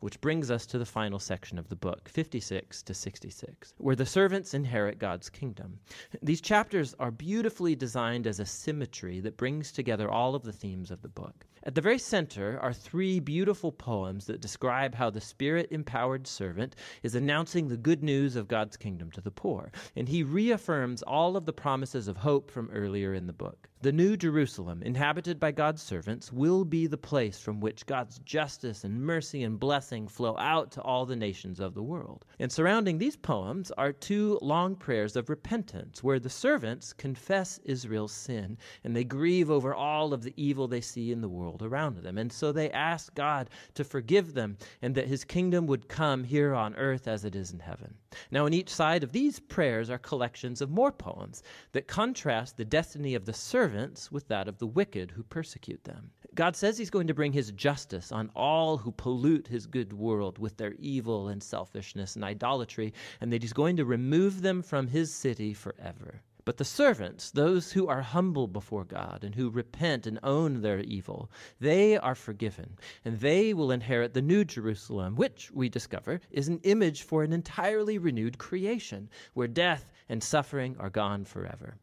which brings us to the final section of the book, 56 to 66, where the servants inherit God's kingdom. These chapters are beautifully designed as a symmetry that brings together all of the themes of the book. At the very center are three beautiful poems that describe how the spirit empowered servant is announcing the good news of God's kingdom to the poor, and he reaffirms all of the promises of hope from earlier in the book. The New Jerusalem, inhabited by God's servants, will be the place from which God's justice and mercy and blessing flow out to all the nations of the world. And surrounding these poems are two long prayers of repentance, where the servants confess Israel's sin and they grieve over all of the evil they see in the world around them. And so they ask God to forgive them and that his kingdom would come here on earth as it is in heaven. Now, on each side of these prayers are collections of more poems that contrast the destiny of the servants with that of the wicked who persecute them. God says He's going to bring His justice on all who pollute His good world with their evil and selfishness and idolatry, and that He's going to remove them from His city forever. But the servants, those who are humble before God and who repent and own their evil, they are forgiven, and they will inherit the new Jerusalem, which, we discover, is an image for an entirely renewed creation, where death and suffering are gone forever.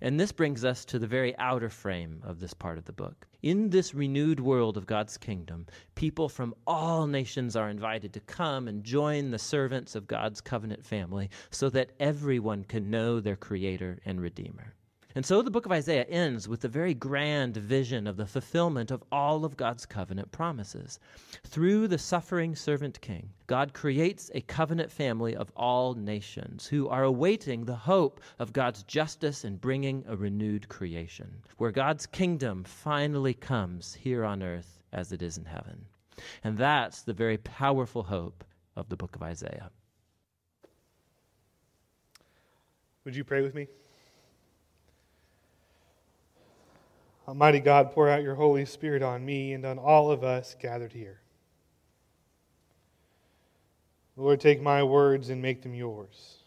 And this brings us to the very outer frame of this part of the book. In this renewed world of God's kingdom, people from all nations are invited to come and join the servants of God's covenant family so that everyone can know their Creator and Redeemer. And so the book of Isaiah ends with the very grand vision of the fulfillment of all of God's covenant promises. Through the suffering servant king, God creates a covenant family of all nations who are awaiting the hope of God's justice in bringing a renewed creation, where God's kingdom finally comes here on earth as it is in heaven. And that's the very powerful hope of the book of Isaiah. Would you pray with me? Almighty God, pour out your Holy Spirit on me and on all of us gathered here. Lord, take my words and make them yours.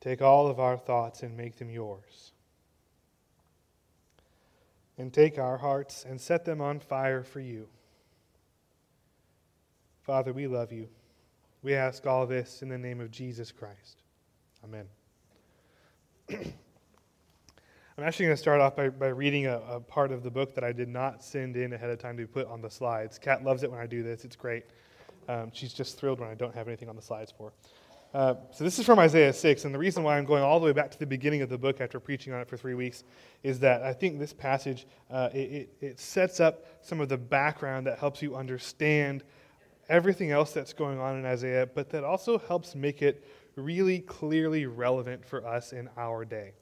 Take all of our thoughts and make them yours. And take our hearts and set them on fire for you. Father, we love you. We ask all this in the name of Jesus Christ. Amen. I'm actually going to start off by, by reading a, a, part of the book that I did not send in ahead of time to put on the slides. Kat loves it when I do this, it's great. Um, she's just thrilled when I don't have anything on the slides for. Uh, so this is from Isaiah 6, and the reason why I'm going all the way back to the beginning of the book after preaching on it for three weeks is that I think this passage uh, it, it, it sets up some of the background that helps you understand everything else that's going on in Isaiah, but that also helps make it really clearly relevant for us in our day.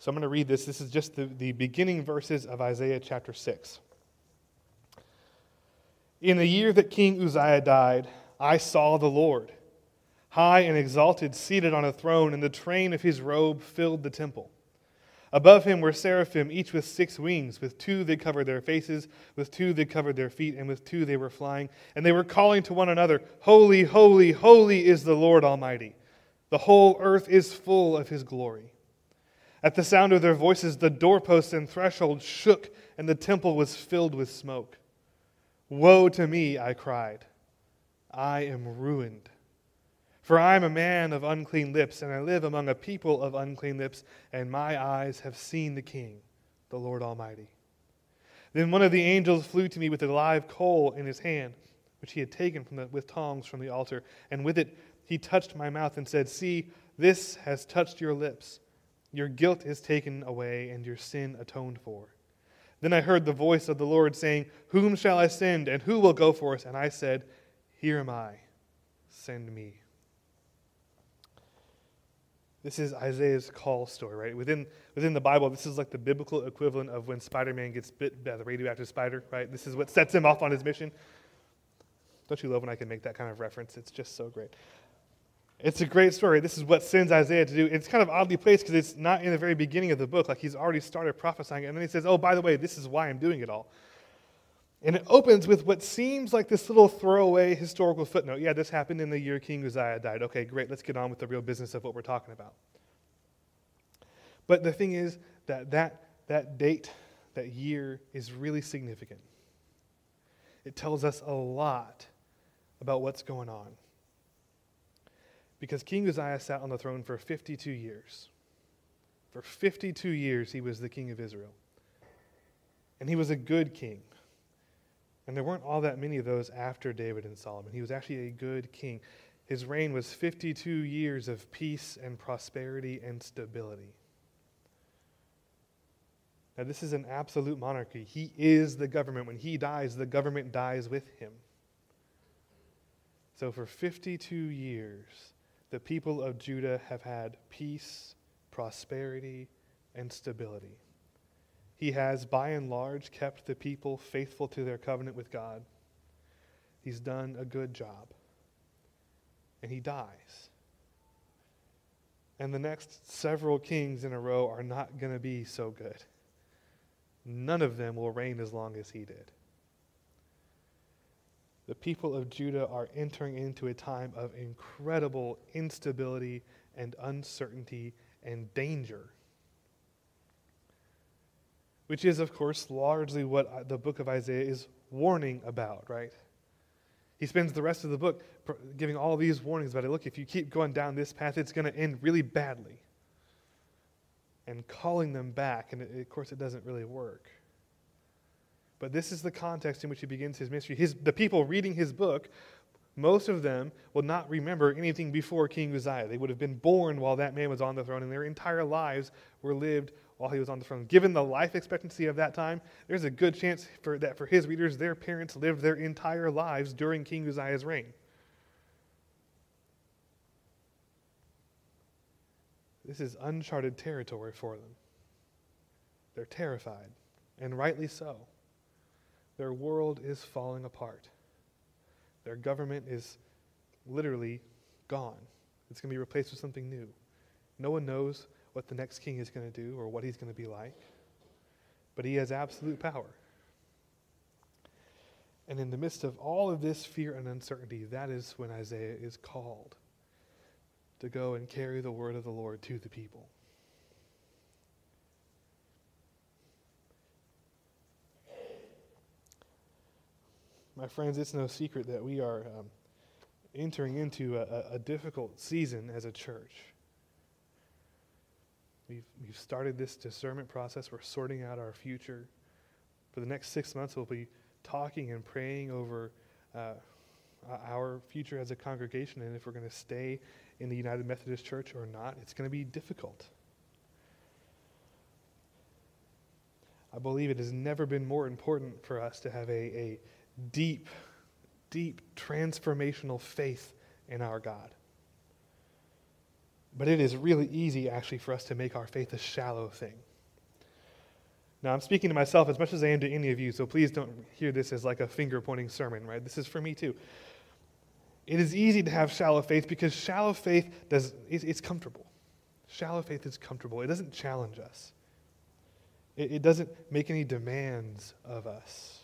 So I'm going to read this. This is just the, the beginning verses of Isaiah chapter 6. In the year that King Uzziah died, I saw the Lord, high and exalted, seated on a throne, and the train of his robe filled the temple. Above him were seraphim, each with six wings. With two they covered their faces, with two they covered their feet, and with two they were flying. And they were calling to one another, Holy, holy, holy is the Lord Almighty. The whole earth is full of his glory. At the sound of their voices, the doorposts and threshold shook, and the temple was filled with smoke. Woe to me, I cried. I am ruined. For I am a man of unclean lips, and I live among a people of unclean lips, and my eyes have seen the King, the Lord Almighty. Then one of the angels flew to me with a live coal in his hand, which he had taken the, with tongs from the altar, and with it he touched my mouth and said, See, this has touched your lips. Your guilt is taken away and your sin atoned for. Then I heard the voice of the Lord saying, Whom shall I send, and who will go for us? And I said, Here am I, send me. This is Isaiah's call story, right? Within, within the Bible, this is like the biblical equivalent of when Spider Man gets bit by the radioactive spider, right? This is what sets him off on his mission. Don't you love when I can make that kind of reference? It's just so great. It's a great story. This is what sends Isaiah to do. It's kind of oddly placed because it's not in the very beginning of the book. Like he's already started prophesying, and then he says, Oh, by the way, this is why I'm doing it all. And it opens with what seems like this little throwaway historical footnote. Yeah, this happened in the year King Uzziah died. Okay, great. Let's get on with the real business of what we're talking about. But the thing is that that, that date, that year, is really significant. it tells us a lot about what's going on. Because King Uzziah sat on the throne for 52 years. For 52 years, he was the king of Israel. And he was a good king. And there weren't all that many of those after David and Solomon. He was actually a good king. His reign was 52 years of peace and prosperity and stability. Now, this is an absolute monarchy. He is the government. When he dies, the government dies with him. So, for 52 years, the people of Judah have had peace, prosperity, and stability. He has, by and large, kept the people faithful to their covenant with God. He's done a good job. And he dies. And the next several kings in a row are not going to be so good. None of them will reign as long as he did. The people of Judah are entering into a time of incredible instability and uncertainty and danger which is, of course, largely what the book of Isaiah is warning about, right? He spends the rest of the book giving all these warnings about it. Look, if you keep going down this path, it's going to end really badly. And calling them back, and it, of course, it doesn't really work. But this is the context in which he begins his ministry. His, the people reading his book, most of them will not remember anything before King Uzziah. They would have been born while that man was on the throne, and their entire lives were lived while he was on the throne. Given the life expectancy of that time, there's a good chance for that for his readers, their parents lived their entire lives during King Uzziah's reign. This is uncharted territory for them. They're terrified, and rightly so. Their world is falling apart. Their government is literally gone. It's going to be replaced with something new. No one knows what the next king is going to do or what he's going to be like, but he has absolute power. And in the midst of all of this fear and uncertainty, that is when Isaiah is called to go and carry the word of the Lord to the people. My friends, it's no secret that we are um, entering into a, a difficult season as a church. We've, we've started this discernment process. We're sorting out our future. For the next six months, we'll be talking and praying over uh, our future as a congregation and if we're going to stay in the United Methodist Church or not. It's going to be difficult. I believe it has never been more important for us to have a, a deep, deep transformational faith in our God. But it is really easy, actually, for us to make our faith a shallow thing. Now, I'm speaking to myself as much as I am to any of you, so please don't hear this as like a finger pointing sermon, right? This is for me too. It is easy to have shallow faith because shallow faith does, it's comfortable. Shallow faith is comfortable, it doesn't challenge us, it, it doesn't make any demands of us.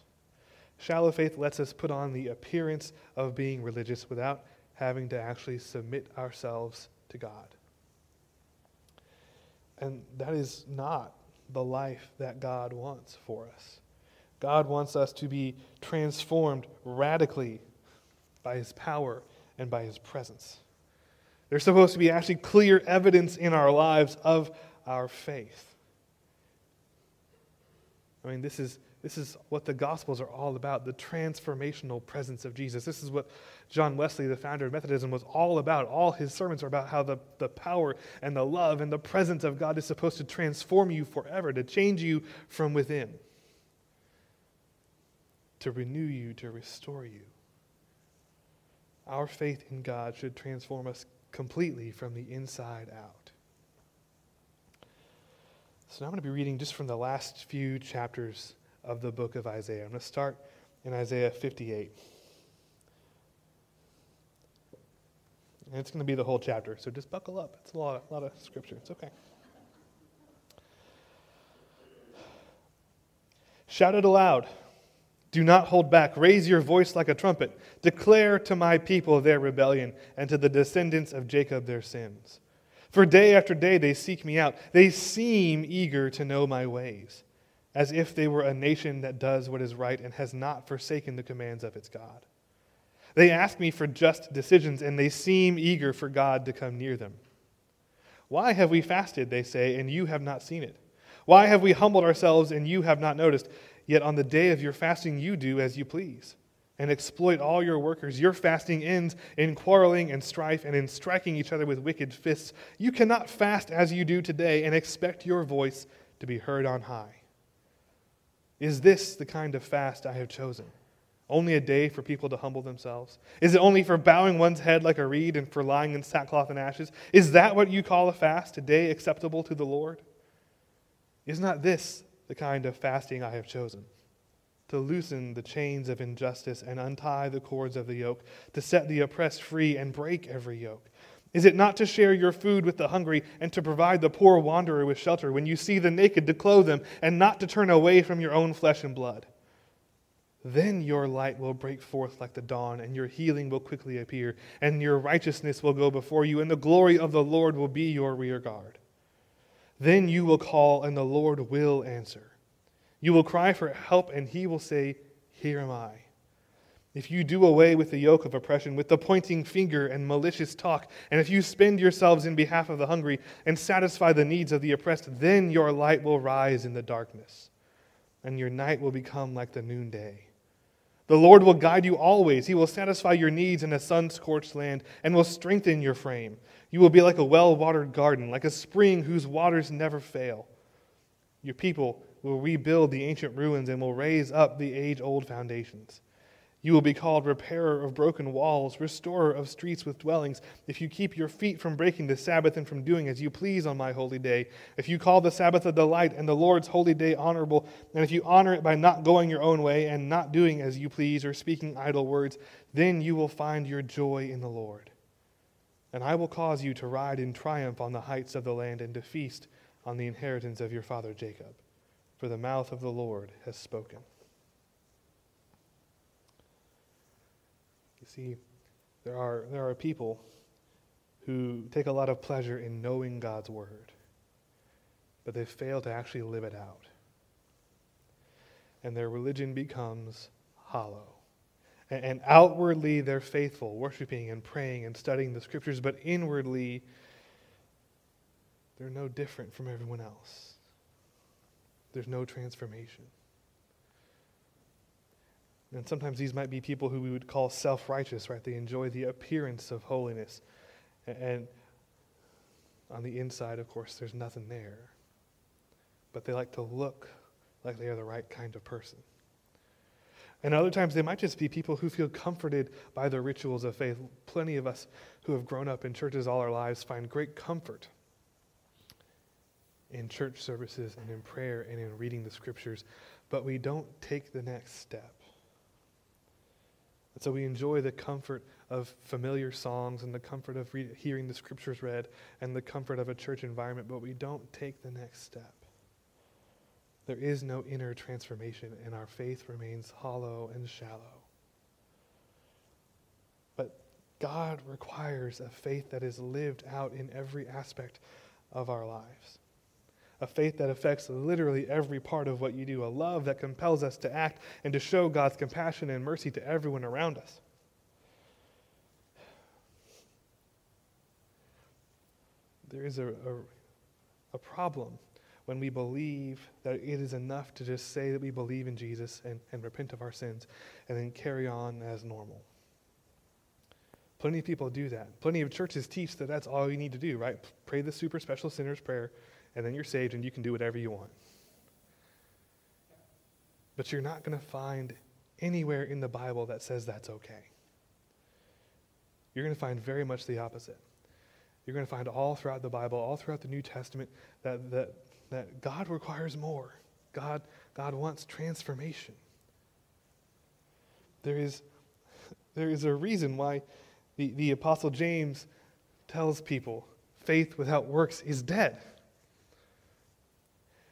Shallow faith lets us put on the appearance of being religious without having to actually submit ourselves to God. And that is not the life that God wants for us. God wants us to be transformed radically by His power and by His presence. There's supposed to be actually clear evidence in our lives of our faith. I mean, this is this is what the Gospels are all about the transformational presence of Jesus. This is what John Wesley, the founder of Methodism, was all about. All his sermons are about how the, the power and the love and the presence of God is supposed to transform you forever, to change you from within, to renew you, to restore you. Our faith in God should transform us completely from the inside out. So now I'm going to be reading just from the last few chapters of the book of Isaiah. I'm going to start in Isaiah 58. And it's going to be the whole chapter, so just buckle up. It's a lot, a lot of scripture. It's okay. Shout it aloud. Do not hold back. Raise your voice like a trumpet. Declare to my people their rebellion, and to the descendants of Jacob their sins. For day after day they seek me out. They seem eager to know my ways as if they were a nation that does what is right and has not forsaken the commands of its God. They ask me for just decisions, and they seem eager for God to come near them. Why have we fasted, they say, and you have not seen it? Why have we humbled ourselves, and you have not noticed? Yet on the day of your fasting, you do as you please and exploit all your workers. Your fasting ends in quarreling and strife and in striking each other with wicked fists. You cannot fast as you do today and expect your voice to be heard on high. Is this the kind of fast I have chosen? Only a day for people to humble themselves? Is it only for bowing one's head like a reed and for lying in sackcloth and ashes? Is that what you call a fast, a day acceptable to the Lord? Is not this the kind of fasting I have chosen? to loosen the chains of injustice and untie the cords of the yoke, to set the oppressed free and break every yoke? Is it not to share your food with the hungry and to provide the poor wanderer with shelter when you see the naked to clothe them and not to turn away from your own flesh and blood? Then your light will break forth like the dawn, and your healing will quickly appear, and your righteousness will go before you, and the glory of the Lord will be your rear guard. Then you will call, and the Lord will answer. You will cry for help, and he will say, Here am I. If you do away with the yoke of oppression, with the pointing finger and malicious talk, and if you spend yourselves in behalf of the hungry and satisfy the needs of the oppressed, then your light will rise in the darkness, and your night will become like the noonday. The Lord will guide you always. He will satisfy your needs in a sun scorched land and will strengthen your frame. You will be like a well watered garden, like a spring whose waters never fail. Your people will rebuild the ancient ruins and will raise up the age old foundations. You will be called repairer of broken walls, restorer of streets with dwellings, if you keep your feet from breaking the Sabbath and from doing as you please on my holy day. If you call the Sabbath a delight and the Lord's holy day honorable, and if you honor it by not going your own way and not doing as you please or speaking idle words, then you will find your joy in the Lord. And I will cause you to ride in triumph on the heights of the land and to feast on the inheritance of your father Jacob for the mouth of the Lord has spoken. You see, there are, there are people who take a lot of pleasure in knowing God's word, but they fail to actually live it out. And their religion becomes hollow. And, and outwardly, they're faithful, worshiping and praying and studying the scriptures, but inwardly, they're no different from everyone else there's no transformation. And sometimes these might be people who we would call self righteous, right? They enjoy the appearance of holiness. And on the inside, of course, there's nothing there. But they like to look like they are the right kind of person. And other times, they might just be people who feel comforted by the rituals of faith. Plenty of us who have grown up in churches all our lives find great comfort in church services and in prayer and in reading the scriptures, but we don't take the next step. And so we enjoy the comfort of familiar songs and the comfort of re- hearing the scriptures read and the comfort of a church environment, but we don't take the next step. There is no inner transformation, and our faith remains hollow and shallow. But God requires a faith that is lived out in every aspect of our lives a faith that affects literally every part of what you do, a love that compels us to act and to show God's compassion and mercy to everyone around us. There is a, a, a problem when we believe that it is enough to just say that we believe in Jesus and, and repent of our sins and then carry on as normal. Plenty of people do that. Plenty of churches teach that that's all you need to do, right? Pray the super special sinner's prayer and then you're saved and you can do whatever you want. But you're not going to find anywhere in the Bible that says that's okay. You're going to find very much the opposite. You're going to find all throughout the Bible, all throughout the New Testament, that, that, that God requires more. God, God wants transformation. There is, there is a reason why the, the Apostle James tells people faith without works is dead.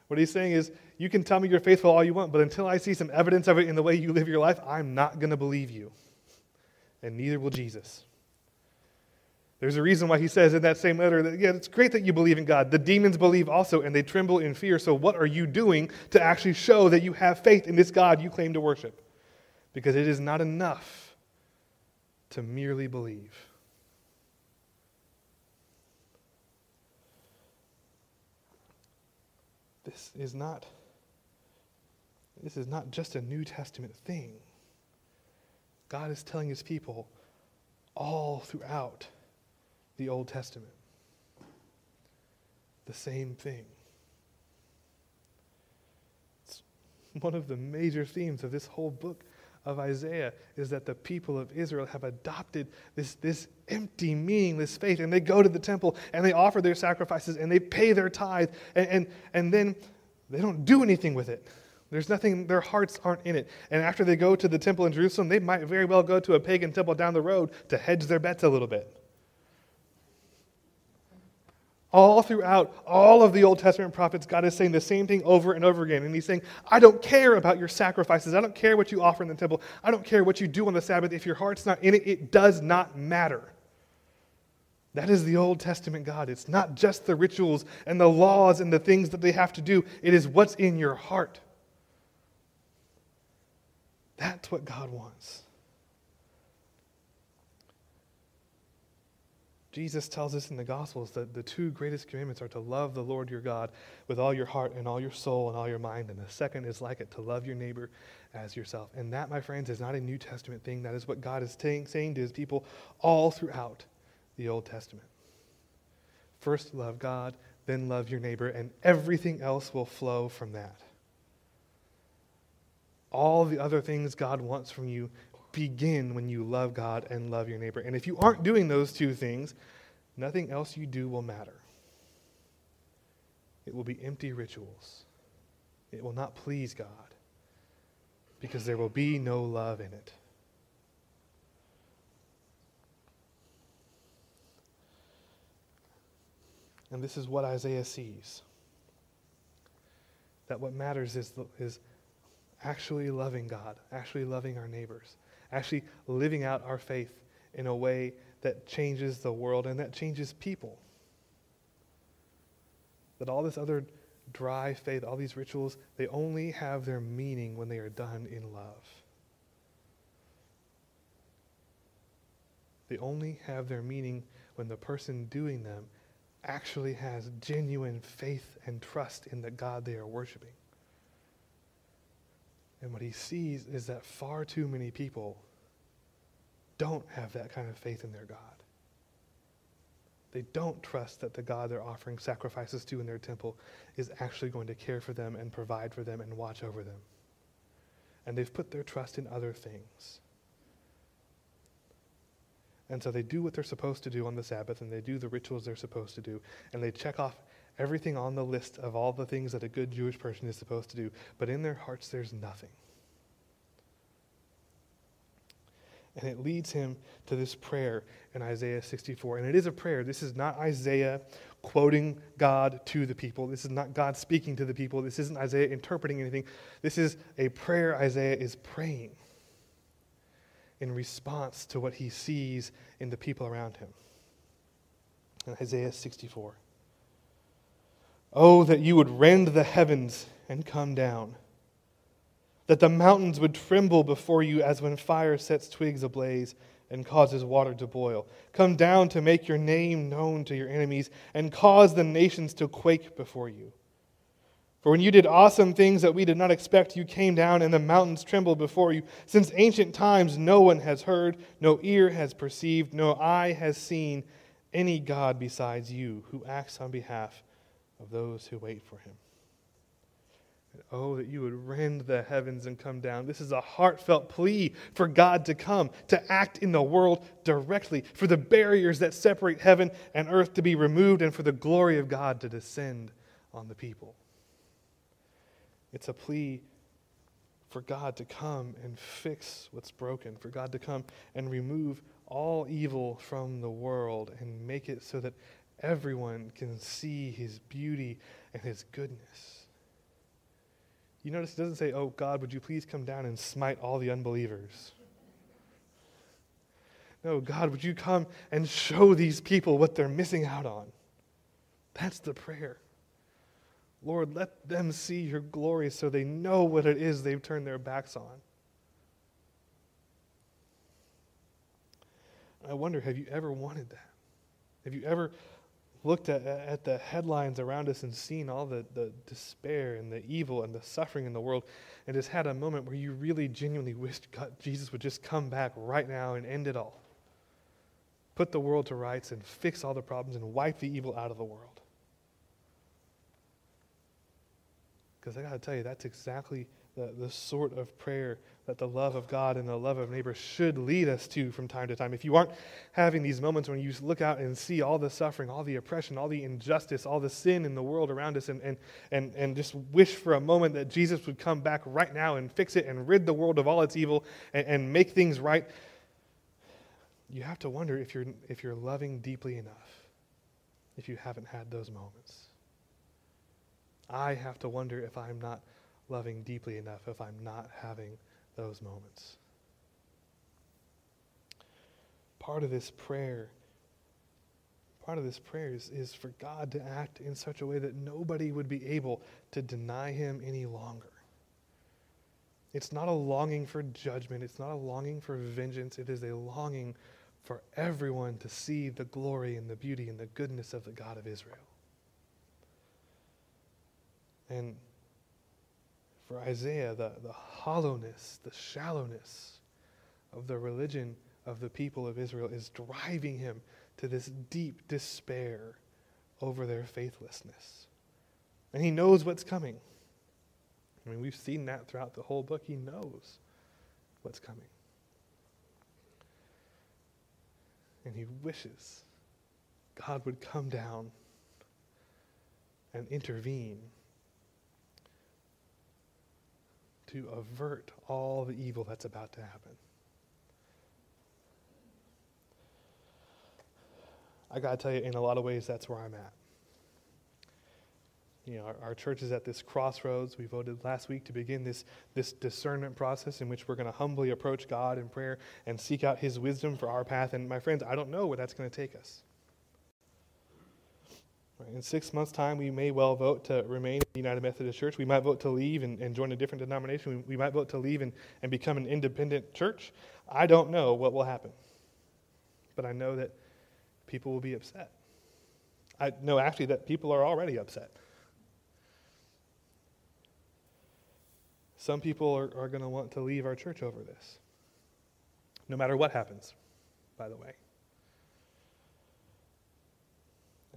What he's saying is, you can tell me you're faithful all you want, but until I see some evidence of it in the way you live your life, I'm not going to believe you. And neither will Jesus. There's a reason why he says in that same letter that, yeah, it's great that you believe in God. The demons believe also, and they tremble in fear. So, what are you doing to actually show that you have faith in this God you claim to worship? Because it is not enough to merely believe. This is not this is not just a New Testament thing. God is telling his people all throughout the Old Testament the same thing. It's one of the major themes of this whole book of Isaiah is that the people of Israel have adopted this, this empty, meaningless faith, and they go to the temple and they offer their sacrifices and they pay their tithe, and, and, and then they don't do anything with it. There's nothing, their hearts aren't in it. And after they go to the temple in Jerusalem, they might very well go to a pagan temple down the road to hedge their bets a little bit. All throughout all of the Old Testament prophets, God is saying the same thing over and over again. And He's saying, I don't care about your sacrifices. I don't care what you offer in the temple. I don't care what you do on the Sabbath. If your heart's not in it, it does not matter. That is the Old Testament God. It's not just the rituals and the laws and the things that they have to do, it is what's in your heart. That's what God wants. Jesus tells us in the Gospels that the two greatest commandments are to love the Lord your God with all your heart and all your soul and all your mind. And the second is like it, to love your neighbor as yourself. And that, my friends, is not a New Testament thing. That is what God is t- saying to his people all throughout the Old Testament. First, love God, then love your neighbor, and everything else will flow from that all the other things God wants from you begin when you love God and love your neighbor. And if you aren't doing those two things, nothing else you do will matter. It will be empty rituals. It will not please God because there will be no love in it. And this is what Isaiah sees. That what matters is, is actually loving God, actually loving our neighbors, actually living out our faith in a way that changes the world and that changes people. That all this other dry faith, all these rituals, they only have their meaning when they are done in love. They only have their meaning when the person doing them actually has genuine faith and trust in the God they are worshiping. And what he sees is that far too many people don't have that kind of faith in their God. They don't trust that the God they're offering sacrifices to in their temple is actually going to care for them and provide for them and watch over them. And they've put their trust in other things. And so they do what they're supposed to do on the Sabbath and they do the rituals they're supposed to do and they check off everything on the list of all the things that a good Jewish person is supposed to do, but in their hearts there's nothing. And it leads him to this prayer in Isaiah 64. And it is a prayer. This is not Isaiah quoting God to the people. This is not God speaking to the people. This isn't Isaiah interpreting anything. This is a prayer Isaiah is praying in response to what he sees in the people around him. In Isaiah 64. Oh, that you would rend the heavens and come down, that the mountains would tremble before you as when fire sets twigs ablaze and causes water to boil. Come down to make your name known to your enemies and cause the nations to quake before you. For when you did awesome things that we did not expect, you came down and the mountains trembled before you. Since ancient times, no one has heard, no ear has perceived, no eye has seen any God besides you who acts on behalf of those who wait for him. And oh, that you would rend the heavens and come down. This is a heartfelt plea for God to come, to act in the world directly, for the barriers that separate heaven and earth to be removed, and for the glory of God to descend on the people. It's a plea for God to come and fix what's broken, for God to come and remove all evil from the world and make it so that everyone can see his beauty and his goodness. You notice it doesn't say, Oh God, would you please come down and smite all the unbelievers? No, God, would you come and show these people what they're missing out on? That's the prayer. Lord, let them see your glory so they know what it is they've turned their backs on. I wonder, have you ever wanted that? Have you ever looked at, at the headlines around us and seen all the, the despair and the evil and the suffering in the world and just had a moment where you really genuinely wished God, Jesus would just come back right now and end it all? Put the world to rights and fix all the problems and wipe the evil out of the world. Because I got to tell you, that's exactly the, the sort of prayer that the love of God and the love of neighbor should lead us to from time to time. If you aren't having these moments when you look out and see all the suffering, all the oppression, all the injustice, all the sin in the world around us, and, and, and, and just wish for a moment that Jesus would come back right now and fix it and rid the world of all its evil and, and make things right, you have to wonder if you're, if you're loving deeply enough if you haven't had those moments. I have to wonder if I'm not loving deeply enough, if I'm not having those moments. Part of this prayer, part of this prayer is, is for God to act in such a way that nobody would be able to deny him any longer. It's not a longing for judgment. It's not a longing for vengeance. It is a longing for everyone to see the glory and the beauty and the goodness of the God of Israel. And for Isaiah, the, the hollowness, the shallowness of the religion of the people of Israel is driving him to this deep despair over their faithlessness. And he knows what's coming. I mean, we've seen that throughout the whole book. He knows what's coming. And he wishes God would come down and intervene to avert all the evil that's about to happen. I got to tell you, in a lot of ways, that's where I'm at. You know, our, our, church is at this crossroads. We voted last week to begin this, this discernment process in which we're going to humbly approach God in prayer and seek out His wisdom for our path. And my friends, I don't know where that's going to take us. In six months' time, we may well vote to remain in the United Methodist Church. We might vote to leave and, and join a different denomination. We, we, might vote to leave and, and become an independent church. I don't know what will happen. But I know that people will be upset. I know actually that people are already upset. Some people are, are going to want to leave our church over this, no matter what happens, by the way.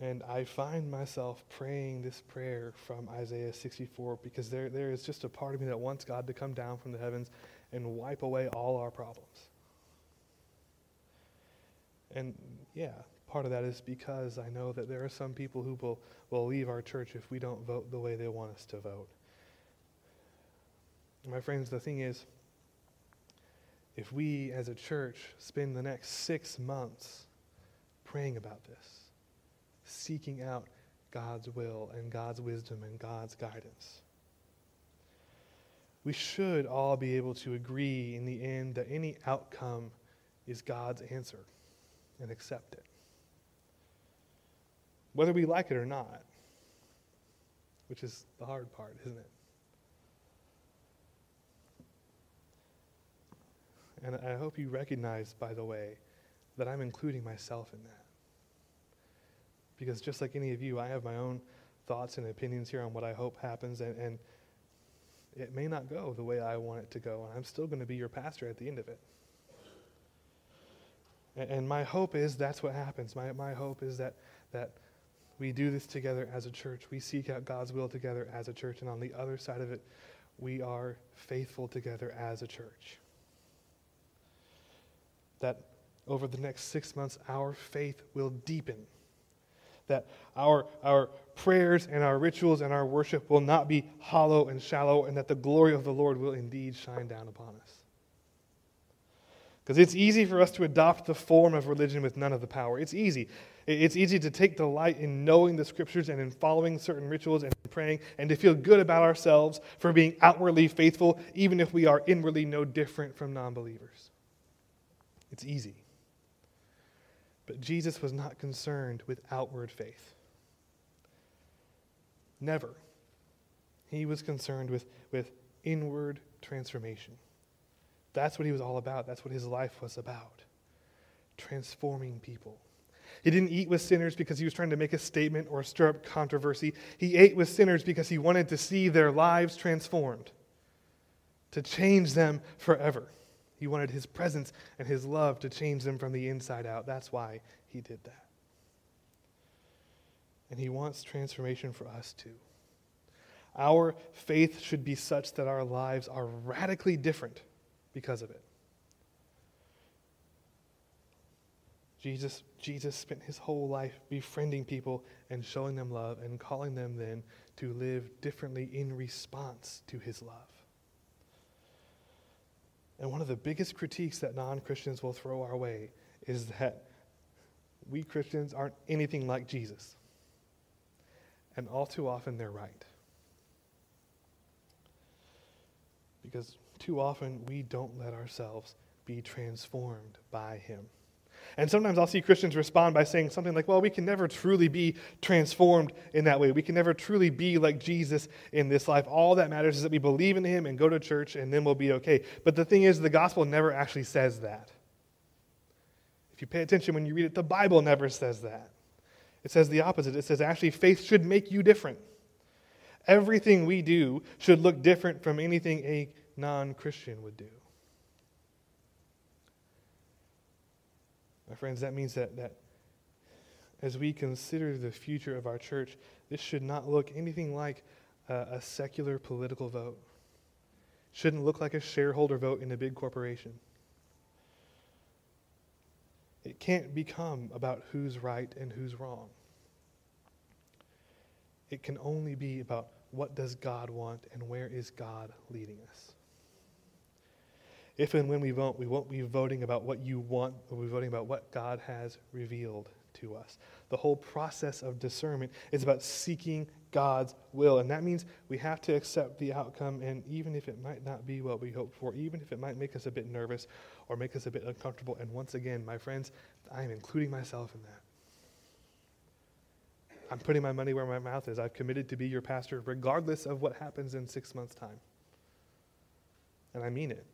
And I find myself praying this prayer from Isaiah 64 because there, there is just a part of me that wants God to come down from the heavens and wipe away all our problems. And yeah, part of that is because I know that there are some people who will, will leave our church if we don't vote the way they want us to vote. My friends, the thing is, if we as a church spend the next six months praying about this, seeking out God's will and God's wisdom and God's guidance. We should all be able to agree in the end that any outcome is God's answer and accept it. Whether we like it or not, which is the hard part, isn't it? And I hope you recognize, by the way, that I'm including myself in that. Because just like any of you, I have my own thoughts and opinions here on what I hope happens, and, and it may not go the way I want it to go, and I'm still going to be your pastor at the end of it. And, and my hope is that's what happens. My, my hope is that, that we do this together as a church. We seek out God's will together as a church, and on the other side of it, we are faithful together as a church. That over the next six months, our faith will deepen that our, our prayers and our rituals and our worship will not be hollow and shallow, and that the glory of the Lord will indeed shine down upon us. Because it's easy for us to adopt the form of religion with none of the power. It's easy. It's easy to take delight in knowing the scriptures and in following certain rituals and praying and to feel good about ourselves for being outwardly faithful, even if we are inwardly no different from non believers. It's easy. But Jesus was not concerned with outward faith. Never. He was concerned with, with inward transformation. That's what he was all about. That's what his life was about transforming people. He didn't eat with sinners because he was trying to make a statement or stir up controversy. He ate with sinners because he wanted to see their lives transformed, to change them forever. He wanted his presence and his love to change them from the inside out. That's why he did that. And he wants transformation for us too. Our faith should be such that our lives are radically different because of it. Jesus, Jesus spent his whole life befriending people and showing them love and calling them then to live differently in response to his love. And one of the biggest critiques that non Christians will throw our way is that we Christians aren't anything like Jesus. And all too often they're right. Because too often we don't let ourselves be transformed by him. And sometimes I'll see Christians respond by saying something like, well, we can never truly be transformed in that way. We can never truly be like Jesus in this life. All that matters is that we believe in him and go to church, and then we'll be okay. But the thing is, the gospel never actually says that. If you pay attention when you read it, the Bible never says that. It says the opposite. It says actually faith should make you different. Everything we do should look different from anything a non Christian would do. My friends, that means that, that as we consider the future of our church, this should not look anything like a, a secular political vote. Shouldn't look like a shareholder vote in a big corporation. It can't become about who's right and who's wrong. It can only be about what does God want and where is God leading us. If and when we vote, we won't be voting about what you want, we'll be voting about what God has revealed to us. The whole process of discernment is about seeking God's will. And that means we have to accept the outcome, and even if it might not be what we hoped for, even if it might make us a bit nervous or make us a bit uncomfortable. And once again, my friends, I am including myself in that. I'm putting my money where my mouth is. I've committed to be your pastor regardless of what happens in six months' time. And I mean it.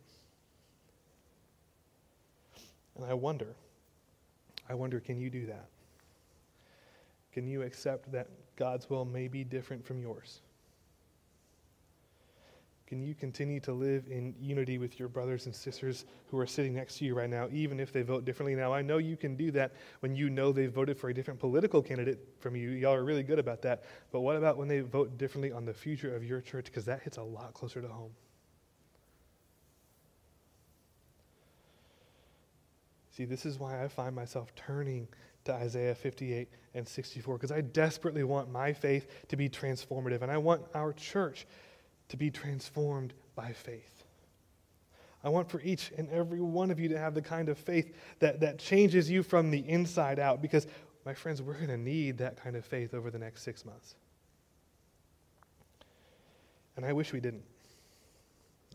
And I wonder, I wonder, can you do that? Can you accept that God's will may be different from yours? Can you continue to live in unity with your brothers and sisters who are sitting next to you right now, even if they vote differently? Now, I know you can do that when you know they voted for a different political candidate from you. Y'all are really good about that. But what about when they vote differently on the future of your church? Because that hits a lot closer to home. See, this is why I find myself turning to Isaiah 58 and 64, because I desperately want my faith to be transformative, and I want our church to be transformed by faith. I want for each and every one of you to have the kind of faith that, that changes you from the inside out, because, my friends, we're going to need that kind of faith over the next six months. And I wish we didn't.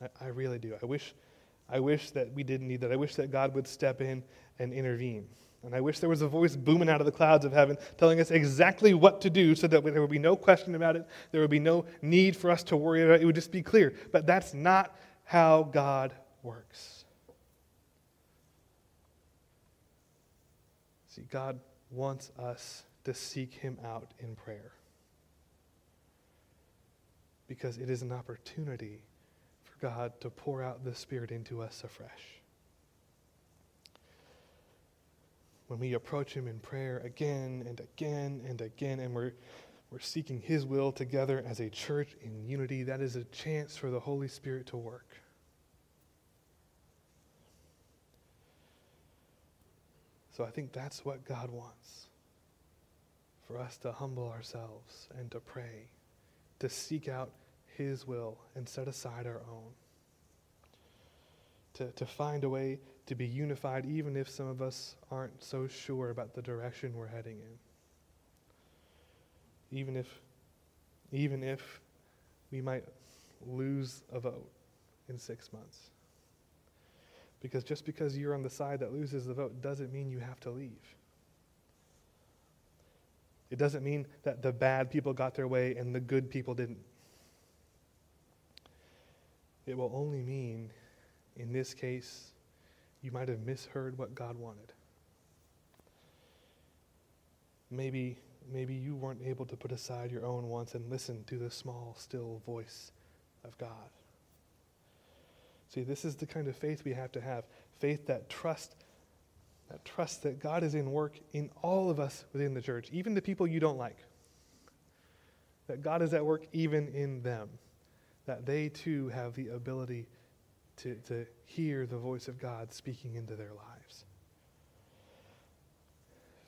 I, I really do. I wish I wish that we didn't need that. I wish that God would step in and intervene. And I wish there was a voice booming out of the clouds of heaven telling us exactly what to do so that there would be no question about it. There would be no need for us to worry about it. It would just be clear. But that's not how God works. See, God wants us to seek Him out in prayer because it is an opportunity God to pour out the Spirit into us afresh. When we approach Him in prayer again and again and again, and we're, we're seeking His will together as a church in unity, that is a chance for the Holy Spirit to work. So I think that's what God wants for us to humble ourselves and to pray, to seek out his will and set aside our own. To, to find a way to be unified, even if some of us aren't so sure about the direction we're heading in. Even if, even if we might lose a vote in six months. Because just because you're on the side that loses the vote doesn't mean you have to leave. It doesn't mean that the bad people got their way and the good people didn't. It will only mean, in this case, you might have misheard what God wanted. Maybe, maybe you weren't able to put aside your own wants and listen to the small, still voice of God. See, this is the kind of faith we have to have. Faith that trusts that trust that God is in work in all of us within the church, even the people you don't like. That God is at work even in them. That they too have the ability to, to hear the voice of God speaking into their lives.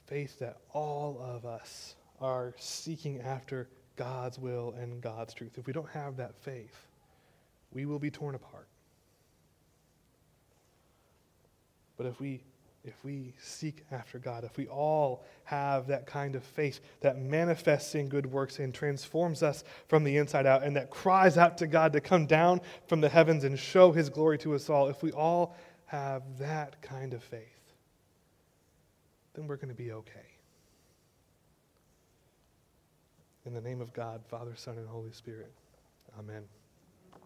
Faith that all of us are seeking after God's will and God's truth. If we don't have that faith, we will be torn apart. But if we if we seek after God, if we all have that kind of faith that manifests in good works and transforms us from the inside out and that cries out to God to come down from the heavens and show his glory to us all, if we all have that kind of faith, then we're going to be okay. In the name of God, Father, Son, and Holy Spirit, amen.